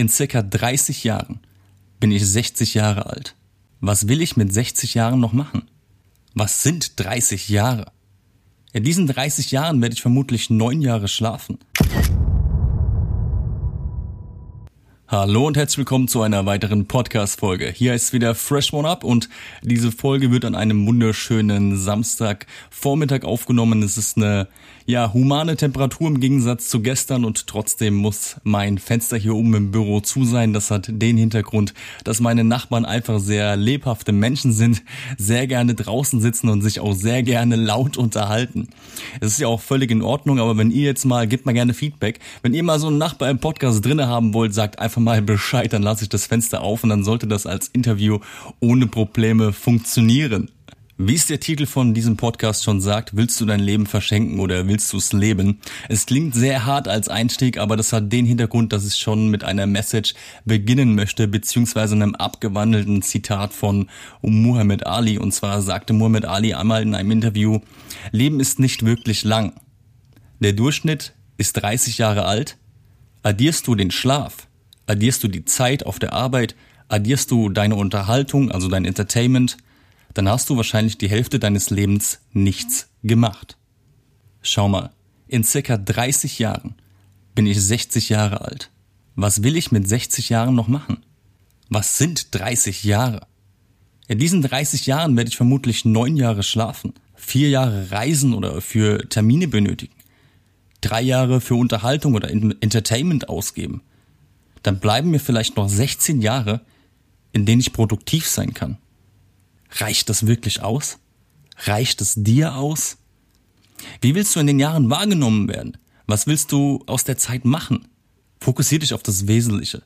In circa 30 Jahren bin ich 60 Jahre alt. Was will ich mit 60 Jahren noch machen? Was sind 30 Jahre? In diesen 30 Jahren werde ich vermutlich neun Jahre schlafen. Hallo und herzlich willkommen zu einer weiteren Podcast-Folge. Hier ist wieder Fresh One Up und diese Folge wird an einem wunderschönen Samstagvormittag aufgenommen. Es ist eine ja, humane Temperatur im Gegensatz zu gestern und trotzdem muss mein Fenster hier oben im Büro zu sein. Das hat den Hintergrund, dass meine Nachbarn einfach sehr lebhafte Menschen sind, sehr gerne draußen sitzen und sich auch sehr gerne laut unterhalten. Es ist ja auch völlig in Ordnung, aber wenn ihr jetzt mal, gebt mal gerne Feedback. Wenn ihr mal so einen Nachbar im Podcast drinne haben wollt, sagt einfach mal Bescheid, dann lasse ich das Fenster auf und dann sollte das als Interview ohne Probleme funktionieren. Wie es der Titel von diesem Podcast schon sagt, willst du dein Leben verschenken oder willst du es leben? Es klingt sehr hart als Einstieg, aber das hat den Hintergrund, dass ich schon mit einer Message beginnen möchte, beziehungsweise einem abgewandelten Zitat von Muhammad Ali. Und zwar sagte Muhammad Ali einmal in einem Interview, Leben ist nicht wirklich lang. Der Durchschnitt ist 30 Jahre alt. Addierst du den Schlaf, addierst du die Zeit auf der Arbeit, addierst du deine Unterhaltung, also dein Entertainment, dann hast du wahrscheinlich die Hälfte deines Lebens nichts gemacht. Schau mal, in circa 30 Jahren bin ich 60 Jahre alt. Was will ich mit 60 Jahren noch machen? Was sind 30 Jahre? In diesen 30 Jahren werde ich vermutlich neun Jahre schlafen, vier Jahre reisen oder für Termine benötigen, drei Jahre für Unterhaltung oder Entertainment ausgeben. Dann bleiben mir vielleicht noch 16 Jahre, in denen ich produktiv sein kann. Reicht das wirklich aus? Reicht es dir aus? Wie willst du in den Jahren wahrgenommen werden? Was willst du aus der Zeit machen? Fokussier dich auf das Wesentliche.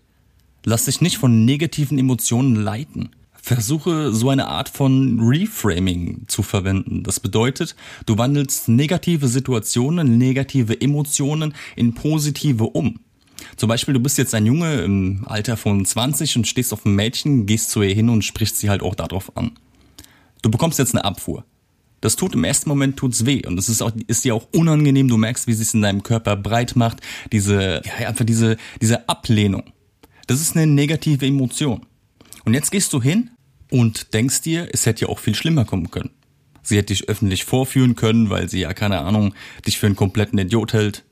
Lass dich nicht von negativen Emotionen leiten. Versuche so eine Art von Reframing zu verwenden. Das bedeutet, du wandelst negative Situationen, negative Emotionen in positive um. Zum Beispiel, du bist jetzt ein Junge im Alter von 20 und stehst auf ein Mädchen, gehst zu ihr hin und sprichst sie halt auch darauf an. Du bekommst jetzt eine Abfuhr. Das tut im ersten Moment tut's weh und es ist auch ist dir auch unangenehm. Du merkst, wie es sich in deinem Körper breit macht. Diese ja einfach diese diese Ablehnung. Das ist eine negative Emotion. Und jetzt gehst du hin und denkst dir, es hätte ja auch viel schlimmer kommen können. Sie hätte dich öffentlich vorführen können, weil sie ja keine Ahnung dich für einen kompletten Idiot hält.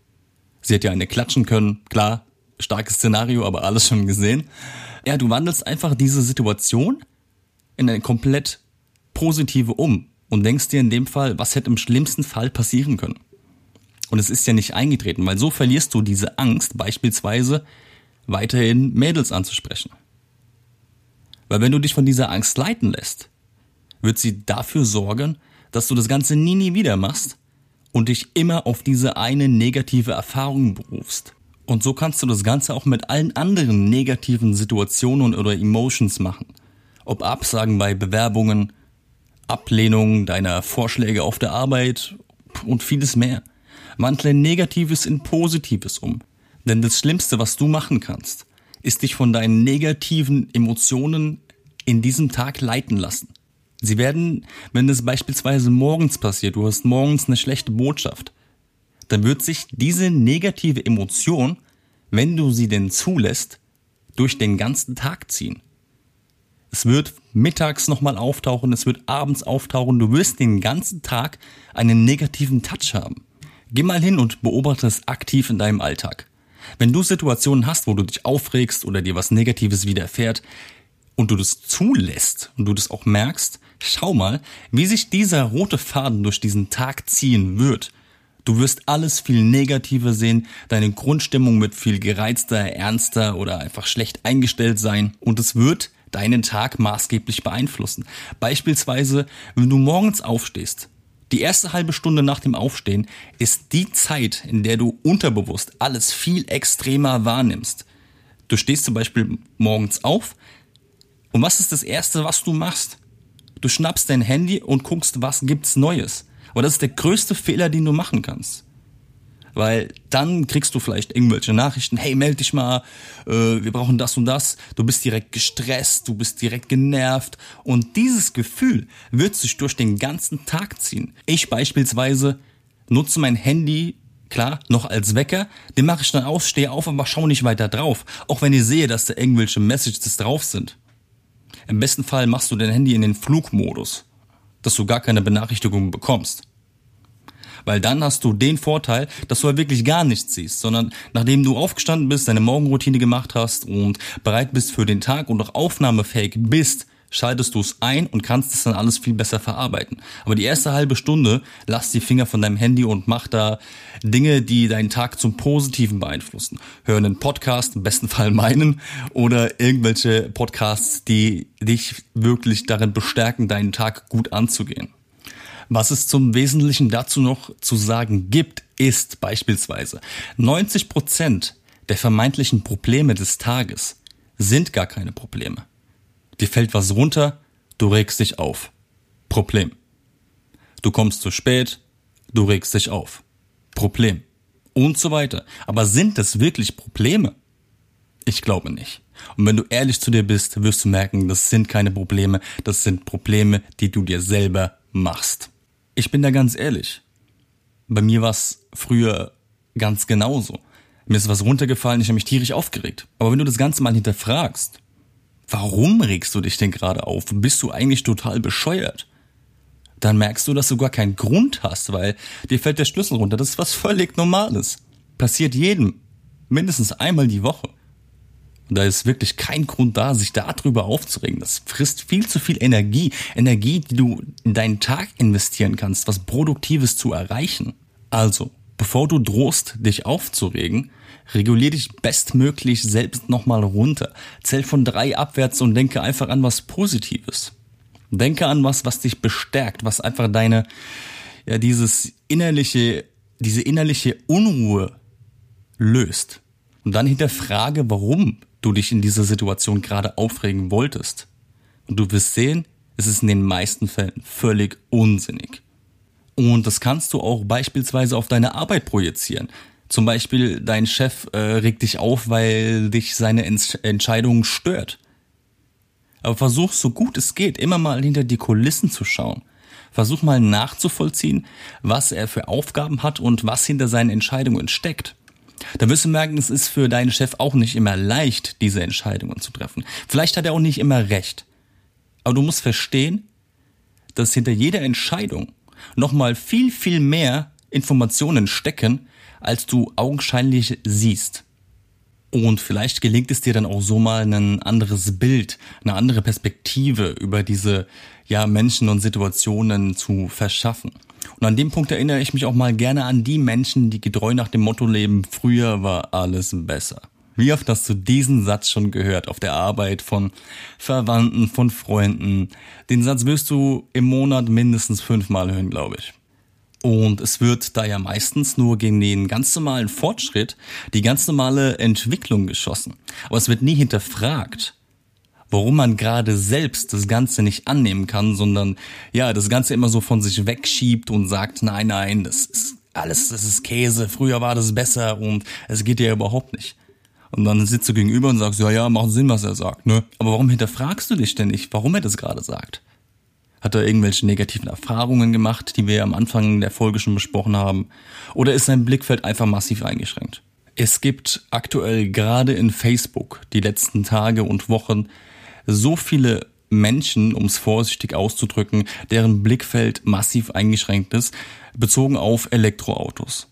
Sie hätte ja eine klatschen können. Klar, starkes Szenario, aber alles schon gesehen. Ja, du wandelst einfach diese Situation in eine komplett Positive um und denkst dir in dem Fall, was hätte im schlimmsten Fall passieren können. Und es ist ja nicht eingetreten, weil so verlierst du diese Angst, beispielsweise weiterhin Mädels anzusprechen. Weil wenn du dich von dieser Angst leiten lässt, wird sie dafür sorgen, dass du das Ganze nie, nie wieder machst und dich immer auf diese eine negative Erfahrung berufst. Und so kannst du das Ganze auch mit allen anderen negativen Situationen oder Emotions machen. Ob Absagen bei Bewerbungen, Ablehnung deiner Vorschläge auf der Arbeit und vieles mehr. Wandle Negatives in Positives um. Denn das Schlimmste, was du machen kannst, ist dich von deinen negativen Emotionen in diesem Tag leiten lassen. Sie werden, wenn das beispielsweise morgens passiert, du hast morgens eine schlechte Botschaft, dann wird sich diese negative Emotion, wenn du sie denn zulässt, durch den ganzen Tag ziehen. Es wird mittags nochmal auftauchen, es wird abends auftauchen. Du wirst den ganzen Tag einen negativen Touch haben. Geh mal hin und beobachte es aktiv in deinem Alltag. Wenn du Situationen hast, wo du dich aufregst oder dir was Negatives widerfährt und du das zulässt und du das auch merkst, schau mal, wie sich dieser rote Faden durch diesen Tag ziehen wird. Du wirst alles viel negativer sehen, deine Grundstimmung wird viel gereizter, ernster oder einfach schlecht eingestellt sein und es wird deinen Tag maßgeblich beeinflussen. Beispielsweise, wenn du morgens aufstehst. Die erste halbe Stunde nach dem Aufstehen ist die Zeit, in der du unterbewusst alles viel extremer wahrnimmst. Du stehst zum Beispiel morgens auf und was ist das Erste, was du machst? Du schnappst dein Handy und guckst, was gibt's Neues. Und das ist der größte Fehler, den du machen kannst. Weil dann kriegst du vielleicht irgendwelche Nachrichten, hey, melde dich mal, äh, wir brauchen das und das. Du bist direkt gestresst, du bist direkt genervt. Und dieses Gefühl wird sich durch den ganzen Tag ziehen. Ich beispielsweise nutze mein Handy Klar, noch als Wecker, den mache ich dann aus, stehe auf, aber schau nicht weiter drauf, auch wenn ich sehe, dass da irgendwelche Messages drauf sind. Im besten Fall machst du dein Handy in den Flugmodus, dass du gar keine Benachrichtigung bekommst. Weil dann hast du den Vorteil, dass du halt wirklich gar nichts siehst, sondern nachdem du aufgestanden bist, deine Morgenroutine gemacht hast und bereit bist für den Tag und auch aufnahmefähig bist, schaltest du es ein und kannst es dann alles viel besser verarbeiten. Aber die erste halbe Stunde lass die Finger von deinem Handy und mach da Dinge, die deinen Tag zum Positiven beeinflussen. Hör einen Podcast, im besten Fall meinen, oder irgendwelche Podcasts, die dich wirklich darin bestärken, deinen Tag gut anzugehen. Was es zum Wesentlichen dazu noch zu sagen gibt, ist beispielsweise 90 Prozent der vermeintlichen Probleme des Tages sind gar keine Probleme. Dir fällt was runter, du regst dich auf. Problem. Du kommst zu spät, du regst dich auf. Problem. Und so weiter. Aber sind das wirklich Probleme? Ich glaube nicht. Und wenn du ehrlich zu dir bist, wirst du merken, das sind keine Probleme, das sind Probleme, die du dir selber machst. Ich bin da ganz ehrlich. Bei mir war es früher ganz genauso. Mir ist was runtergefallen, ich habe mich tierisch aufgeregt. Aber wenn du das Ganze mal hinterfragst, warum regst du dich denn gerade auf? Bist du eigentlich total bescheuert? Dann merkst du, dass du gar keinen Grund hast, weil dir fällt der Schlüssel runter. Das ist was völlig Normales. Passiert jedem. Mindestens einmal die Woche. Da ist wirklich kein Grund da, sich darüber aufzuregen. Das frisst viel zu viel Energie. Energie, die du in deinen Tag investieren kannst, was Produktives zu erreichen. Also, bevor du drohst, dich aufzuregen, regulier dich bestmöglich selbst nochmal runter. Zähl von drei abwärts und denke einfach an was Positives. Denke an was, was dich bestärkt, was einfach deine, ja, dieses innerliche, diese innerliche Unruhe löst. Und dann hinterfrage, warum du dich in dieser Situation gerade aufregen wolltest. Und du wirst sehen, es ist in den meisten Fällen völlig unsinnig. Und das kannst du auch beispielsweise auf deine Arbeit projizieren. Zum Beispiel dein Chef äh, regt dich auf, weil dich seine Ents Entscheidung stört. Aber versuch so gut es geht, immer mal hinter die Kulissen zu schauen. Versuch mal nachzuvollziehen, was er für Aufgaben hat und was hinter seinen Entscheidungen steckt. Da wirst du merken, es ist für deinen Chef auch nicht immer leicht, diese Entscheidungen zu treffen. Vielleicht hat er auch nicht immer recht. Aber du musst verstehen, dass hinter jeder Entscheidung nochmal viel, viel mehr Informationen stecken, als du augenscheinlich siehst. Und vielleicht gelingt es dir dann auch so mal ein anderes Bild, eine andere Perspektive über diese ja, Menschen und Situationen zu verschaffen. Und an dem Punkt erinnere ich mich auch mal gerne an die Menschen, die getreu nach dem Motto leben, früher war alles besser. Wie oft hast du diesen Satz schon gehört auf der Arbeit von Verwandten, von Freunden? Den Satz wirst du im Monat mindestens fünfmal hören, glaube ich. Und es wird da ja meistens nur gegen den ganz normalen Fortschritt, die ganz normale Entwicklung geschossen. Aber es wird nie hinterfragt, warum man gerade selbst das Ganze nicht annehmen kann, sondern ja, das Ganze immer so von sich wegschiebt und sagt, nein, nein, das ist alles, das ist Käse, früher war das besser und es geht ja überhaupt nicht. Und dann sitzt du gegenüber und sagst, ja, ja, macht Sinn, was er sagt, ne? Aber warum hinterfragst du dich denn nicht, warum er das gerade sagt? Hat er irgendwelche negativen Erfahrungen gemacht, die wir am Anfang der Folge schon besprochen haben? Oder ist sein Blickfeld einfach massiv eingeschränkt? Es gibt aktuell gerade in Facebook die letzten Tage und Wochen so viele Menschen, um es vorsichtig auszudrücken, deren Blickfeld massiv eingeschränkt ist, bezogen auf Elektroautos.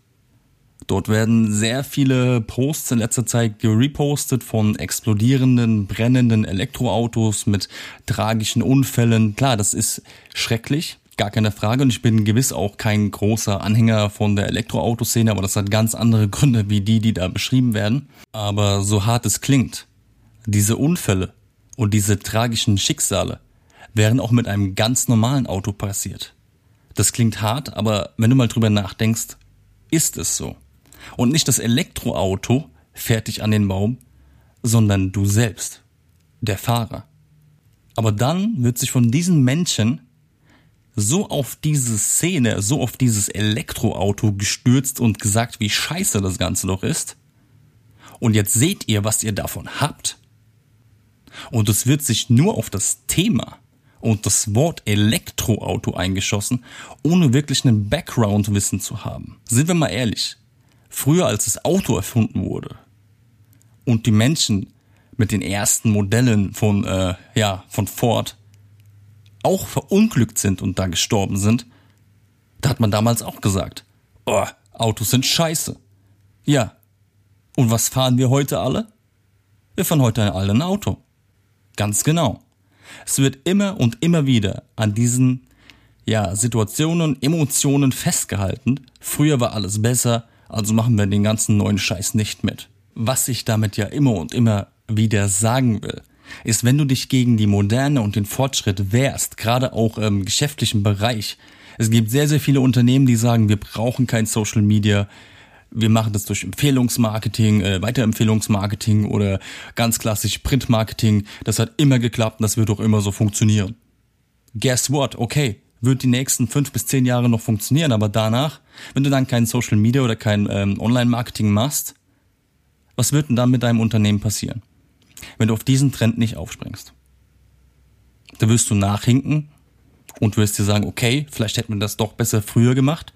Dort werden sehr viele Posts in letzter Zeit gerepostet von explodierenden, brennenden Elektroautos mit tragischen Unfällen. Klar, das ist schrecklich, gar keine Frage. Und ich bin gewiss auch kein großer Anhänger von der Elektroautoszene, aber das hat ganz andere Gründe wie die, die da beschrieben werden. Aber so hart es klingt, diese Unfälle und diese tragischen Schicksale wären auch mit einem ganz normalen Auto passiert. Das klingt hart, aber wenn du mal drüber nachdenkst, ist es so. Und nicht das Elektroauto fährt dich an den Baum, sondern du selbst, der Fahrer. Aber dann wird sich von diesen Menschen so auf diese Szene, so auf dieses Elektroauto gestürzt und gesagt, wie scheiße das Ganze doch ist. Und jetzt seht ihr, was ihr davon habt. Und es wird sich nur auf das Thema und das Wort Elektroauto eingeschossen, ohne wirklich einen Background-Wissen zu haben. Sind wir mal ehrlich. früher als das Auto erfunden wurde und die Menschen mit den ersten Modellen von, äh, ja, von Ford auch verunglückt sind und da gestorben sind, da hat man damals auch gesagt, oh, Autos sind scheiße. Ja. Und was fahren wir heute alle? Wir fahren heute alle ein Auto. Ganz genau. Es wird immer und immer wieder an diesen ja, Situationen, Emotionen festgehalten. Früher war alles besser, also machen wir den ganzen neuen Scheiß nicht mit. Was ich damit ja immer und immer wieder sagen will, ist, wenn du dich gegen die Moderne und den Fortschritt wehrst, gerade auch im geschäftlichen Bereich. Es gibt sehr, sehr viele Unternehmen, die sagen, wir brauchen kein Social Media, wir machen das durch Empfehlungsmarketing, äh, Weiterempfehlungsmarketing oder ganz klassisch Printmarketing. Das hat immer geklappt und das wird auch immer so funktionieren. Guess what? Okay, wird die nächsten fünf bis zehn Jahre noch funktionieren, aber danach, wenn du dann kein Social Media oder kein ähm, Online-Marketing machst, was wird denn dann mit deinem Unternehmen passieren? Wenn du auf diesen Trend nicht aufspringst. Da wirst du nachhinken und wirst dir sagen, okay, vielleicht hätten wir das doch besser früher gemacht,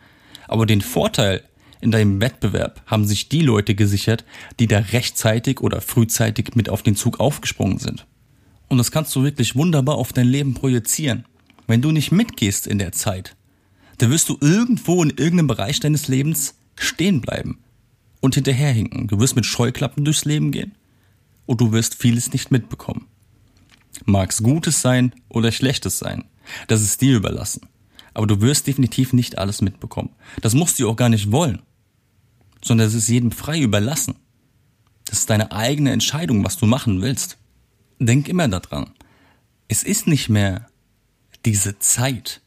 aber den Vorteil, in deinem Wettbewerb haben sich die Leute gesichert, die da rechtzeitig oder frühzeitig mit auf den Zug aufgesprungen sind. Und das kannst du wirklich wunderbar auf dein Leben projizieren. Wenn du nicht mitgehst in der Zeit, dann wirst du irgendwo in irgendeinem Bereich deines Lebens stehen bleiben und hinterherhinken. Du wirst mit Scheuklappen durchs Leben gehen und du wirst vieles nicht mitbekommen. Mag's Gutes sein oder Schlechtes sein, das ist dir überlassen. Aber du wirst definitiv nicht alles mitbekommen. Das musst du auch gar nicht wollen sondern es ist jedem frei überlassen. Das ist deine eigene Entscheidung, was du machen willst. Denk immer daran. Es ist nicht mehr diese Zeit,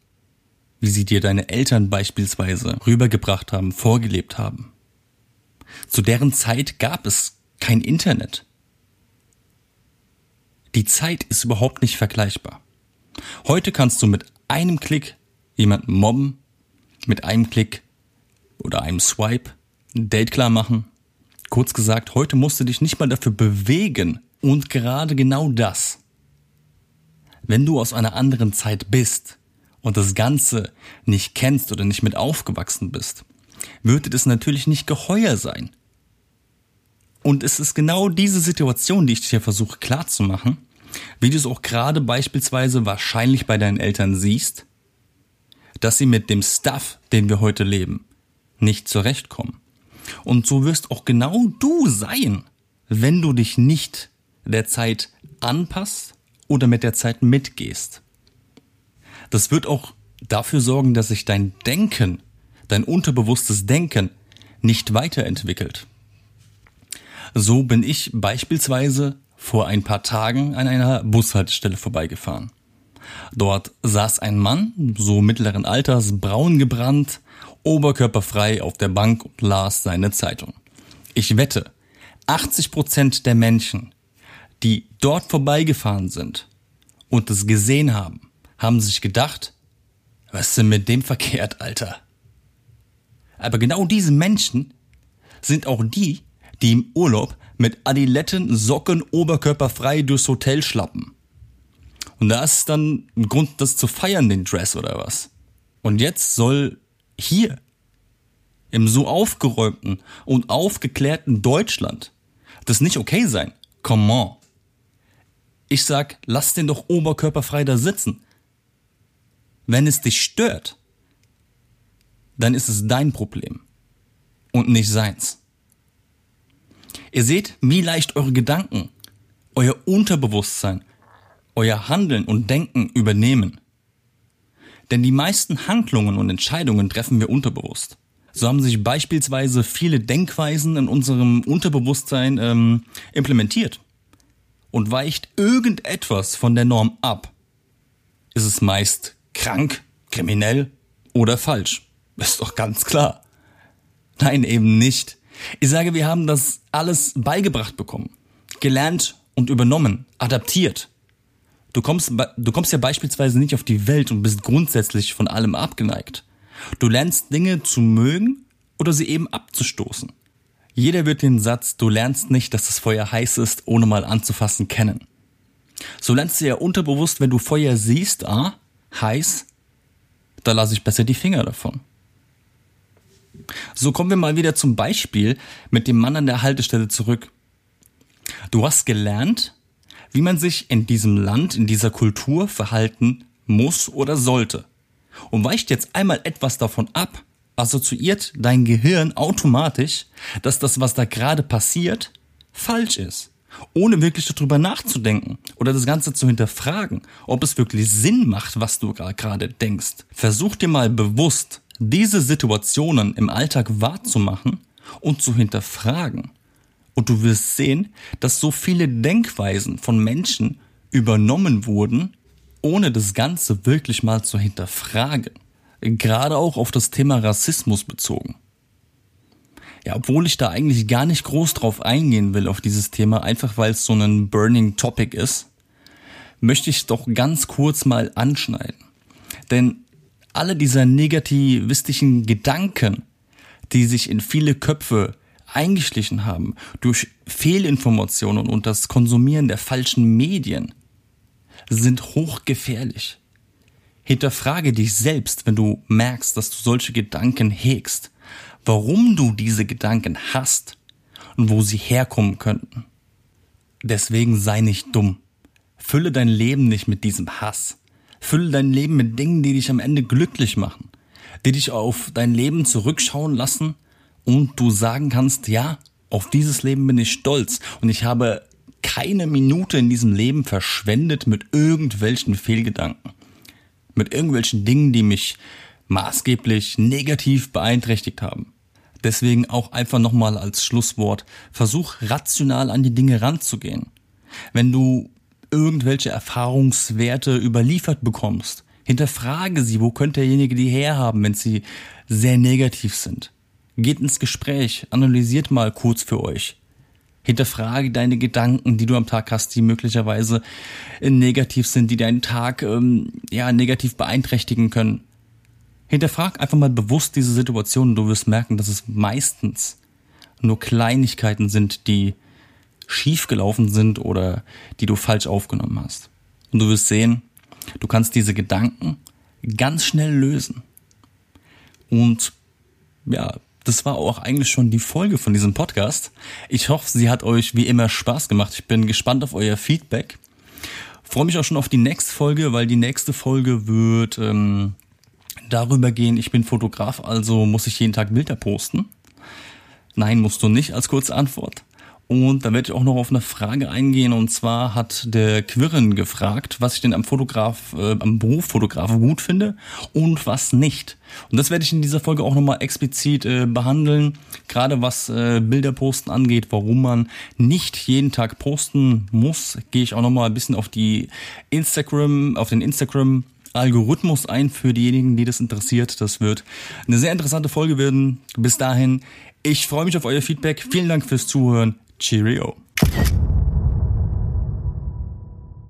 wie sie dir deine Eltern beispielsweise rübergebracht haben, vorgelebt haben. Zu deren Zeit gab es kein Internet. Die Zeit ist überhaupt nicht vergleichbar. Heute kannst du mit einem Klick jemanden mobben, mit einem Klick oder einem Swipe Date klar machen. Kurz gesagt, heute musst du dich nicht mal dafür bewegen. Und gerade genau das. Wenn du aus einer anderen Zeit bist und das Ganze nicht kennst oder nicht mit aufgewachsen bist, würde es natürlich nicht geheuer sein. Und es ist genau diese Situation, die ich dir versuche klarzumachen, wie du es auch gerade beispielsweise wahrscheinlich bei deinen Eltern siehst, dass sie mit dem Stuff, den wir heute leben, nicht zurechtkommen. Und so wirst auch genau du sein, wenn du dich nicht der Zeit anpasst oder mit der Zeit mitgehst. Das wird auch dafür sorgen, dass sich dein Denken, dein unterbewusstes Denken nicht weiterentwickelt. So bin ich beispielsweise vor ein paar Tagen an einer Bushaltestelle vorbeigefahren. Dort saß ein Mann, so mittleren Alters, braun gebrannt, oberkörperfrei auf der Bank und las seine Zeitung. Ich wette, 80 Prozent der Menschen, die dort vorbeigefahren sind und es gesehen haben, haben sich gedacht, was ist denn mit dem verkehrt, Alter? Aber genau diese Menschen sind auch die, die im Urlaub mit Adiletten, Socken, oberkörperfrei durchs Hotel schlappen. Und da ist dann ein Grund, das zu feiern, den Dress oder was. Und jetzt soll hier im so aufgeräumten und aufgeklärten Deutschland das nicht okay sein. Come on. Ich sag, lass den doch oberkörperfrei da sitzen. Wenn es dich stört, dann ist es dein Problem und nicht seins. Ihr seht, wie leicht eure Gedanken, euer Unterbewusstsein, euer Handeln und Denken übernehmen. Denn die meisten Handlungen und Entscheidungen treffen wir unterbewusst. So haben sich beispielsweise viele Denkweisen in unserem Unterbewusstsein ähm, implementiert. Und weicht irgendetwas von der Norm ab, ist es meist krank, kriminell oder falsch. Ist doch ganz klar. Nein, eben nicht. Ich sage, wir haben das alles beigebracht bekommen, gelernt und übernommen, adaptiert. Du kommst, du kommst ja beispielsweise nicht auf die Welt und bist grundsätzlich von allem abgeneigt. Du lernst Dinge zu mögen oder sie eben abzustoßen. Jeder wird den Satz, du lernst nicht, dass das Feuer heiß ist, ohne mal anzufassen, kennen. So lernst du ja unterbewusst, wenn du Feuer siehst, ah, heiß, da lasse ich besser die Finger davon. So kommen wir mal wieder zum Beispiel mit dem Mann an der Haltestelle zurück. Du hast gelernt, wie man sich in diesem Land, in dieser Kultur verhalten muss oder sollte. Und weicht jetzt einmal etwas davon ab, assoziiert dein Gehirn automatisch, dass das, was da gerade passiert, falsch ist. Ohne wirklich darüber nachzudenken oder das Ganze zu hinterfragen, ob es wirklich Sinn macht, was du gerade denkst. Versuch dir mal bewusst, diese Situationen im Alltag wahrzumachen und zu hinterfragen. Und du wirst sehen, dass so viele Denkweisen von Menschen übernommen wurden, ohne das Ganze wirklich mal zu hinterfragen. Gerade auch auf das Thema Rassismus bezogen. Ja, obwohl ich da eigentlich gar nicht groß drauf eingehen will auf dieses Thema, einfach weil es so ein burning Topic ist, möchte ich es doch ganz kurz mal anschneiden. Denn alle dieser negativistischen Gedanken, die sich in viele Köpfe eingeschlichen haben durch Fehlinformationen und das Konsumieren der falschen Medien, sind hochgefährlich. Hinterfrage dich selbst, wenn du merkst, dass du solche Gedanken hegst, warum du diese Gedanken hast und wo sie herkommen könnten. Deswegen sei nicht dumm. Fülle dein Leben nicht mit diesem Hass. Fülle dein Leben mit Dingen, die dich am Ende glücklich machen, die dich auf dein Leben zurückschauen lassen und du sagen kannst, ja, auf dieses Leben bin ich stolz und ich habe keine Minute in diesem Leben verschwendet mit irgendwelchen Fehlgedanken mit irgendwelchen Dingen, die mich maßgeblich negativ beeinträchtigt haben. Deswegen auch einfach nochmal als Schlusswort, versuch rational an die Dinge ranzugehen. Wenn du irgendwelche Erfahrungswerte überliefert bekommst, hinterfrage sie, wo könnte derjenige die herhaben, wenn sie sehr negativ sind. Geht ins Gespräch, analysiert mal kurz für euch. Hinterfrage deine Gedanken, die du am Tag hast, die möglicherweise äh, negativ sind, die deinen Tag ähm, ja negativ beeinträchtigen können. Hinterfrag einfach mal bewusst diese Situation und du wirst merken, dass es meistens nur Kleinigkeiten sind, die schiefgelaufen sind oder die du falsch aufgenommen hast. Und du wirst sehen, du kannst diese Gedanken ganz schnell lösen. Und ja, das war auch eigentlich schon die Folge von diesem Podcast. Ich hoffe, sie hat euch wie immer Spaß gemacht. Ich bin gespannt auf euer Feedback. Freue mich auch schon auf die nächste Folge, weil die nächste Folge wird ähm, darüber gehen, ich bin Fotograf, also muss ich jeden Tag Bilder posten. Nein, musst du nicht als kurze Antwort. Und da werde ich auch noch auf eine Frage eingehen. Und zwar hat der Quirren gefragt, was ich denn am Fotograf, äh, am Beruf Fotograf gut finde und was nicht. Und das werde ich in dieser Folge auch nochmal explizit äh, behandeln. Gerade was äh, Bilder posten angeht, warum man nicht jeden Tag posten muss, gehe ich auch nochmal ein bisschen auf die Instagram, auf den Instagram Algorithmus ein für diejenigen, die das interessiert. Das wird eine sehr interessante Folge werden. Bis dahin, ich freue mich auf euer Feedback. Vielen Dank fürs Zuhören. Cheerio.